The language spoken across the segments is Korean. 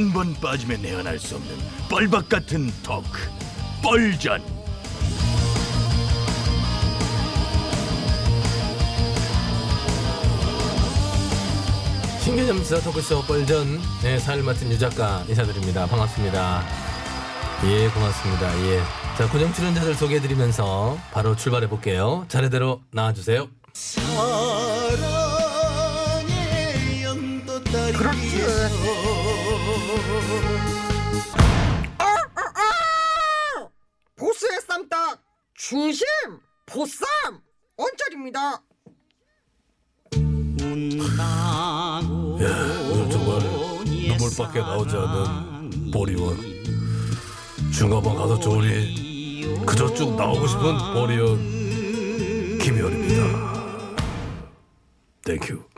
한 번 빠지면 내안할 수 없는 뻘박 같은 토크 뻘전 신개념 시사 토크쇼 뻘전 네, 사를 맡은 유 작가 인사드립니다. 반갑습니다. 예, 고맙습니다. 예. 자, 고정 출연자들 소개해드리면서 바로 출발해 볼게요. 차례대로 나와주세요. 그렇지. 쌈딱 중심 보쌈 원짜리입니다. 오늘 정말 눈물밖에 나오지 않는 보리원. 중간만 가서 좋으니 그저 쭉 나오고 싶은 보리원 김희원입니다. Thank you.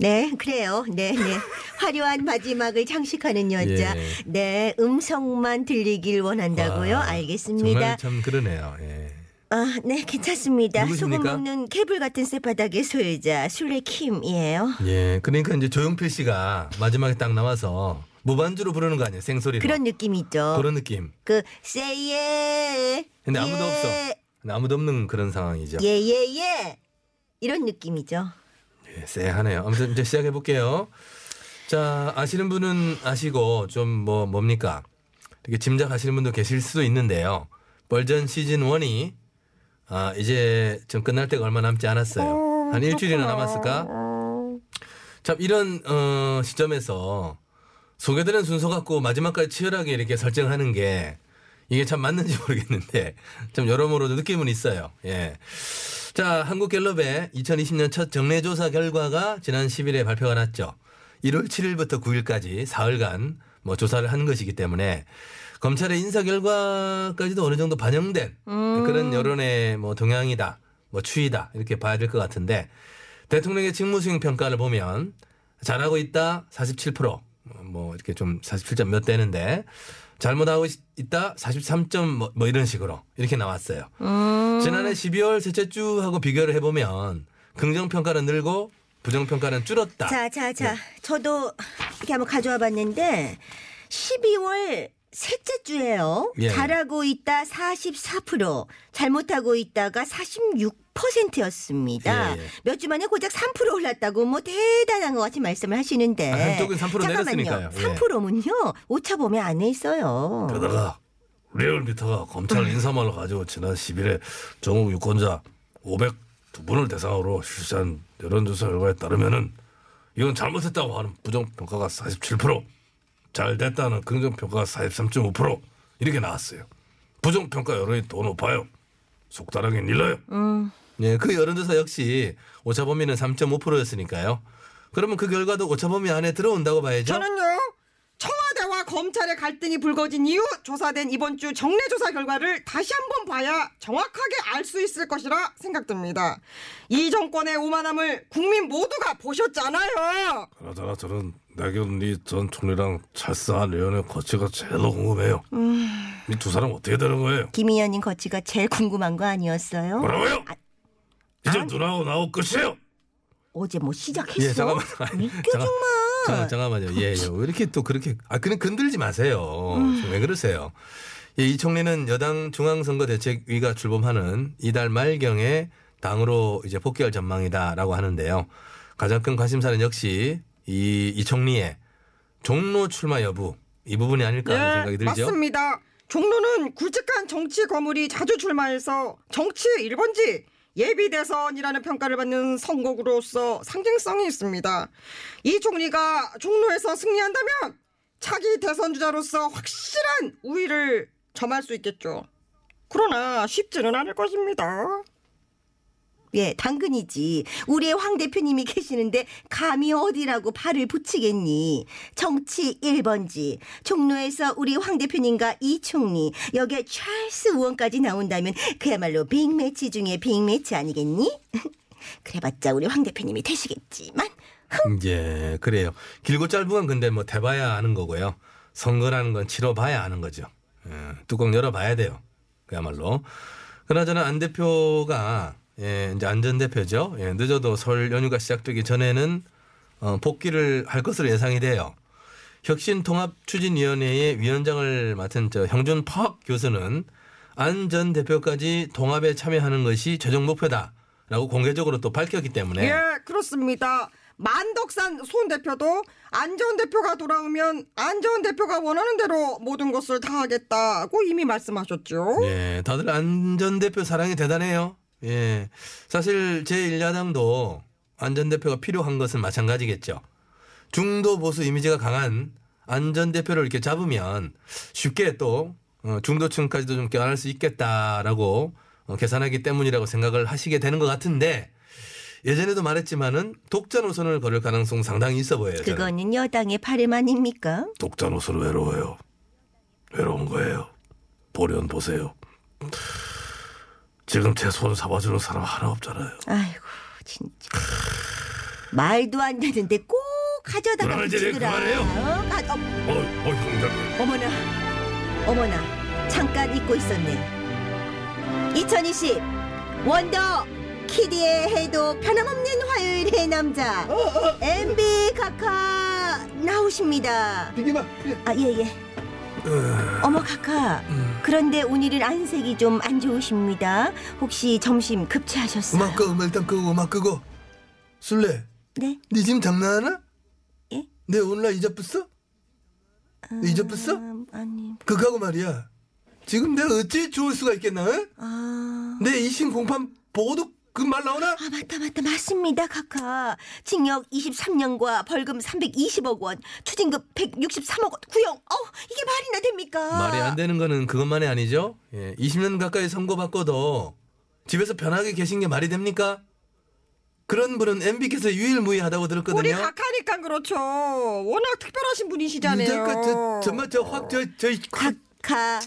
네, 그래요. 네, 네. 화려한 마지막을 장식하는 여자. 예. 네, 음성만 들리길 원한다고요. 와, 알겠습니다. 정말 참 그러네요. 예. 아, 네, 괜찮습니다. 누구십니까? 소금 먹는 개불 같은 쇠바닥의 소유자 술래킴이에요. 예, 그러니까 이제 조용필 씨가 마지막에 딱 나와서 무반주로 부르는 거 아니에요? 생소리로. 그런 느낌 있죠. 그런 느낌. 그 세예. 근데 아무도 없어. 근데 아무도 없는 그런 상황이죠. 예, 예예예. 이런 느낌이죠. 쎄하네요. 아무튼 이제 시작해 볼게요. 자, 아시는 분은 아시고 좀 뭐 뭡니까? 이렇게 짐작하시는 분도 계실 수도 있는데요. 벌전 시즌 1이 아, 이제 좀 끝날 때가 얼마 남지 않았어요. 한 일주일이나 남았을까? 참 이런 어, 시점에서 소개되는 순서 갖고 마지막까지 치열하게 이렇게 설정하는 게 이게 참 맞는지 모르겠는데 좀 여러모로 느낌은 있어요. 예. 자, 한국갤럽의 2020년 첫 정례조사 결과가 지난 10일에 발표가 났죠. 1월 7일부터 9일까지 사흘간 뭐 조사를 한 것이기 때문에 검찰의 인사 결과까지도 어느 정도 반영된 그런 여론의 뭐 동향이다, 뭐 추이다 이렇게 봐야 될 것 같은데 대통령의 직무 수행 평가를 보면 잘하고 있다 47%, 뭐 이렇게 좀 47점 몇 되는데 잘못하고 있- 있다 43점 뭐, 뭐 이런 식으로 이렇게 나왔어요. 지난해 12월 셋째 주하고 비교를 해보면 긍정 평가는 늘고 부정 평가는 줄었다. 자, 자, 자. 저도 이렇게 한번 가져와 봤는데 12월 셋째 주예요. 예. 잘하고 있다 44%, 잘못하고 있다가 46% 였습니다. 예, 예. 몇주 만에 고작 3% 올랐다고 뭐 대단한 것 같이 말씀을 하시는데 아, 한쪽은 3% 내렸으니까요. 예. 3%면요. 오차 범위 안에 있어요. 게다가 리얼미터가 검찰 인사말로 가지고 지난 10일에 전국 유권자 502분을 대상으로 실시한 여론조사 결과에 따르면은 이건 잘못했다고 하는 부정평가가 47%, 잘 됐다는 긍정평가가 43.5% 이렇게 나왔어요. 부정평가 여론이 더 높아요. 속단하게 일러요. 네, 그 여론조사 역시 오차 범위는 3.5%였으니까요. 그러면 그 결과도 오차 범위 안에 들어온다고 봐야죠. 저는요 검찰의 갈등이 불거진 이후 조사된 이번 주 정례 조사 결과를 다시 한번 봐야 정확하게 알 수 있을 것이라 생각됩니다. 이 정권의 오만함을 국민 모두가 보셨잖아요. 그나저나 저는 나경리 전 총리랑 찰스한 의원의 거치가 제일 궁금해요. 이두 사람 어떻게 되는 거예요? 김희연님 거치가 제일 궁금한 거 아니었어요? 뭐라고요? 이제 아니. 누나하고 나하고 끝이에요. 어제 뭐 시작했어? 예, 잠깐만. 믿겨 잠깐- 정말. 잠깐, 잠깐만요. 예, 예. 왜 이렇게 또 그렇게 아 그냥 건들지 마세요. 음. 왜 그러세요? 예, 이 총리는 여당 중앙선거대책위가 출범하는 이달 말경에 당으로 이제 복귀할 전망이다라고 하는데요. 가장 큰 관심사는 역시 이, 이 총리의 종로 출마 여부 이 부분이 아닐까 하는 생각이 들죠. 네, 맞습니다. 종로는 굵직한 정치 거물이 자주 출마해서 정치의 1번지 예비 대선이라는 평가를 받는 선거구로서 상징성이 있습니다. 이 총리가 종로에서 승리한다면 차기 대선 주자로서 확실한 우위를 점할 수 있겠죠. 그러나 쉽지는 않을 것입니다. 예, 당근이지. 우리의 황 대표님이 계시는데 감히 어디라고 발을 붙이겠니? 정치 1번지. 종로에서 우리 황 대표님과 이 총리, 여기에 찰스 의원까지 나온다면 그야말로 빅매치 중에 빅매치 아니겠니? 그래봤자 우리 황 대표님이 되시겠지만 예, 그래요. 길고 짧은 건 근데 뭐 대봐야 아는 거고요. 선거라는 건 치러봐야 아는 거죠. 예, 뚜껑 열어봐야 돼요. 그야말로. 그나저나 안 대표가 예, 이제 안전 대표죠. 예, 늦어도 설 연휴가 시작되기 전에는 어, 복귀를 할 것으로 예상이 돼요. 혁신통합추진위원회의 위원장을 맡은 저 형준 퍽 교수는 안 전 대표까지 통합에 참여하는 것이 최종 목표다라고 공개적으로 또 밝혔기 때문에 예, 그렇습니다. 만덕산 손 대표도 안전 대표가 돌아오면 안전 대표가 원하는 대로 모든 것을 다 하겠다고 이미 말씀하셨죠. 예, 다들 안전 대표 사랑이 대단해요. 예, 사실 제 1야당도 안전 대표가 필요한 것은 마찬가지겠죠. 중도 보수 이미지가 강한 안전 대표를 이렇게 잡으면 쉽게 또 어, 중도층까지도 좀 껴안을 수 있겠다라고 어, 계산하기 때문이라고 생각을 하시게 되는 것 같은데 예전에도 말했지만은 독자 노선을 걸을 가능성 상당히 있어 보여요. 저는. 그거는 여당의 바램 아닙니까? 독자 노선 외로워요. 외로운 거예요. 보련 보세요. 지금 제 손 잡아주는 사람 하나 없잖아요. 아이고 진짜 말도 안 되는데 꼭 가져다가 그러나 이제 붙이더라. 그만해요. 어, 가, 어, 어, 어, 형장님. 어머나 어머나 잠깐 잊고 있었네 2020 원더 키디의 해도 변함없는 화요일의 남자 MB 카카 나오십니다 아 예예 어머 카카 그런데 오늘은 안색이 좀 안 좋으십니다 혹시 점심 급체하셨어요? 음악 끄고 일단 끄고 음악 끄고 술래 네? 네 지금 장난하나? 예? 내 오늘날 잊어봤어? 잊어봤어? 음, 아니 그거하고 말이야 지금 내가 어찌 좋을 수가 있겠나? 어? 아... 내 이심 공판 보고도 그 말 나오나? 아 맞다 맞다 맞습니다 카카 징역 23년과 벌금 320억 원 추징금 163억 원 구형 어 이게 말이나 됩니까 말이 안 되는 거는 그것만이 아니죠. 예, 20년 가까이 선고받고도 집에서 편하게 계신 게 말이 됩니까? 그런 분은 MB께서 유일무이하다고 들었거든요. 우리 각하니까 그렇죠. 워낙 특별하신 분이시잖아요. 잠깐 저 정말 저 확 저저 카카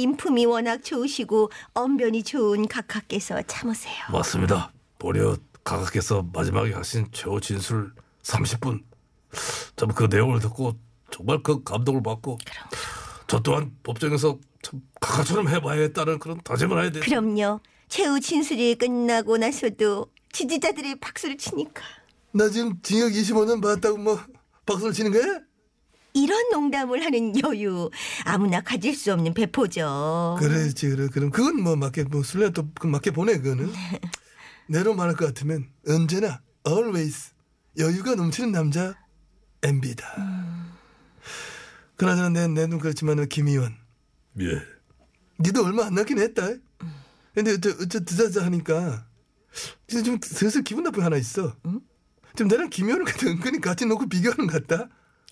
인품이 워낙 좋으시고 언변이 좋은 카카께서 참으세요 맞습니다. 보려 각하께서 마지막에 하신 최후 진술 30분. 참 그 내용을 듣고 정말 그 감동을 받고 저 또한 법정에서 참 각하처럼 해봐야겠다는 그런 다짐을 해야 돼. 그럼요 최후 진술이 끝나고 나서도 지지자들이 박수를 치니까 나 지금 징역 25년 받았다고 뭐 박수를 치는 거야? 이런 농담을 하는 여유 아무나 가질 수 없는 배포죠 그렇지 그래 그럼 그건 뭐 맞게 뭐 술래 또그 맞게 보내 그거는 내로 말할 것 같으면 언제나 always 여유가 넘치는 남자 MB다. 그나저나 내 내눈 그렇지만 김 의원 예. 니도 얼마 안 남긴 했다. 근데 어째 어째 드자자 하니까 진짜 좀 슬슬 기분 나쁜 거 하나 있어. 좀 나랑 김 의원을 같은 은근히 같이 놓고 비교하는 것 같다.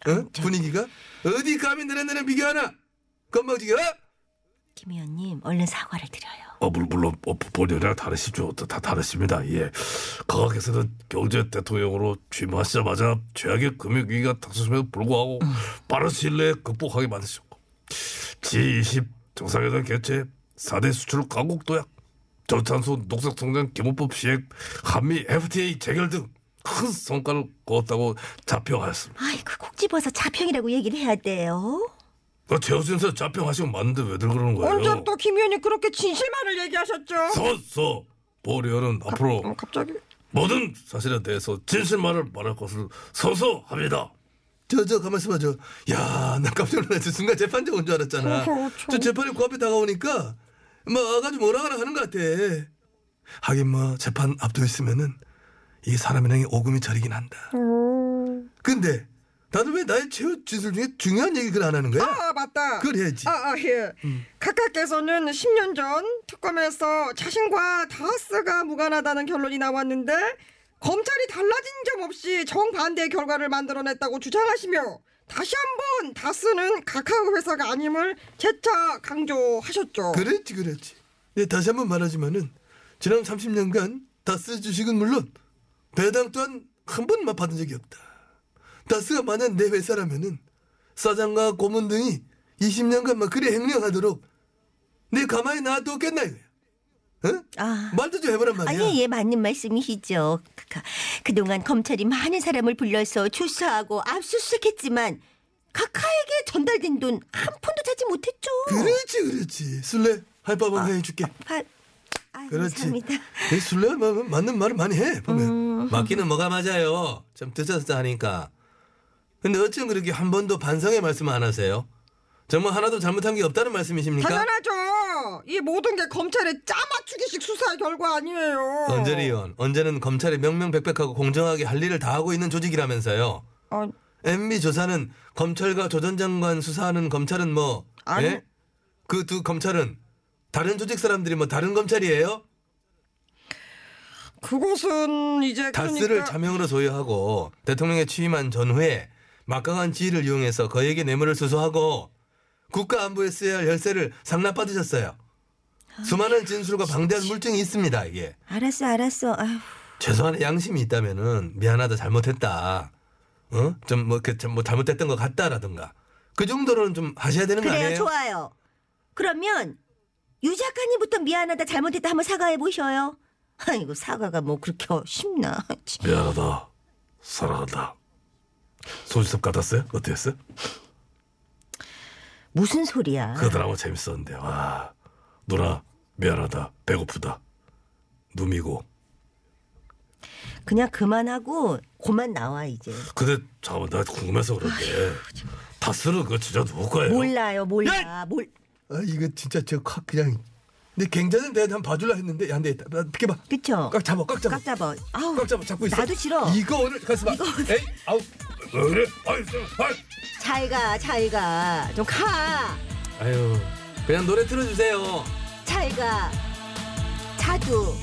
어? 분위기가 어디 감히 너네 너네 비교하나? 건방지게 어? 김 의원님 얼른 사과를 드려요 어, 물- 물론 어, 본연이랑 다르시죠. 다, 다 다르십니다. 예. 각하께서는 경제 대통령으로 취임하시자마자 최악의 금융위기가 닥쳤음에도 불구하고 빠른 시일 내에 극복하게 만드셨고 G20 정상회담 개최 4대 수출 강국 도약 저탄소 녹색 성장 기본법 시행 한미 FTA 재결 등 큰 성과를 거뒀다고 자평하였습니다. 아이고 콕 집어서 자평이라고 얘기를 해야 돼요. 그 최우선서 자평하시면 맞는데 왜들 그러는 거예요? 언제 또 김 의원이 그렇게 진실만을 얘기하셨죠? 서서 보리언은 앞으로 어, 갑자기 모든 사실에 대해서 진실만을 말할 것을 선서합니다. 저, 저, 가만 있어 봐, 저. 야, 나 깜짝 놀랐지. 순간 재판장 온 줄 알았잖아. 저 재판이 코앞에 다가오니까, 막, 와가지고 뭐라 하라 하는 것 같아. 하긴 뭐, 재판 앞두고 있으면은, 이 사람이랑 오금이 저리긴 한다. 근데, 다들 왜 나의 최후 진술 중에 중요한 얘기를 안 하는 거야? 아 맞다. 그걸 해야지. 아, 아 예. 각하께서는 10년 전 특검에서 자신과 다스가 무관하다는 결론이 나왔는데 검찰이 달라진 점 없이 정반대의 결과를 만들어냈다고 주장하시며 다시 한번 다스는 각하 회사가 아님을 재차 강조하셨죠. 그렇지, 그렇지. 네, 다시 한번 말하지만은, 지난 30년간 다스 주식은 물론, 배당 또한 한 번만 받은 적이 없다. 다스가 만약 내 회사라면은, 사장과 고문 등이 20년간만 그래 행령하도록, 내 가만히 놔뒀겠나, 이거야. 어? 아. 말도 좀 해보란 아, 말이야. 예, 예, 맞는 말씀이시죠. 그동안 검찰이 많은 사람을 불러서 조사하고 압수수색했지만 카카에게 전달된 돈 한 푼도 찾지 못했죠. 그렇지, 그렇지. 술래, 할밥 한번 해줄게. 파... 아유, 그렇지. 감사합니다. 마- 맞는 말을 많이 해, 보면. 음. 맞기는 뭐가 맞아요. 좀 듣자듣자 하니까. 근데 어쩜 그렇게 한 번도 반성의 말씀 안 하세요? 정말 하나도 잘못한 게 없다는 말씀이십니까? 당연하죠. 이 모든 게 검찰의 짜맞추기식 수사의 결과 아니에요. 언제리 의원, 언제는 검찰이 명명백백하고 공정하게 할 일을 다 하고 있는 조직이라면서요. 아, MB 조사는 검찰과 조전 장관 수사하는 검찰은 뭐, 아니. 그두 검찰은 다른 조직 사람들이 뭐 다른 검찰이에요? 그것은 이제 다스를 그러니까 차명으로 소유하고 대통령에 취임한 전후에 막강한 지위를 이용해서 거액의 뇌물을 수수하고 국가 안보에 써야 할 열쇠를 상납받으셨어요. 수많은 진술과 방대한 물증이 있습니다. 이게 알았어, 알았어. 아휴. 최소한의 양심이 있다면은 미안하다 잘못했다. 어? 좀뭐 뭐 잘못됐던 것 같다라든가 그 정도로는 좀 하셔야 되는 거 그래요, 아니에요? 좋아요. 그러면 유 작가님부터 미안하다, 잘못했다 한번 사과해 보셔요. 아이고 사과가 뭐 그렇게 쉽나? 미안하다. 사랑한다. 소지섭 같았어요? 어땠어요? 무슨 소리야? 그 드라마 재밌었는데. 와. 누나 미안하다. 배고프다. 누미고. 그냥 그만하고 그만 나와 이제. 근데 잠깐만 나 궁금해서 그런데 다스는 그 진짜 누구 거예요? 몰라요, 몰라. 몰. 아 이거 진짜 저확 그냥 내 굉장히 내가 한번 봐줄라 했는데 야, 안 되겠다. 나 비켜봐. 그쵸? 꽉 잡아, 꽉 잡아. 꽉 잡아. 아우. 꽉 잡아, 잡고 있어. 나도 싫어. 이거 오늘 가서 봐. 에이, 아우. 왜 그래? 아이, 아이. 잘 가, 잘 가. 좀 가. 아유, 그냥 노래 틀어주세요. 잘 가. 자두.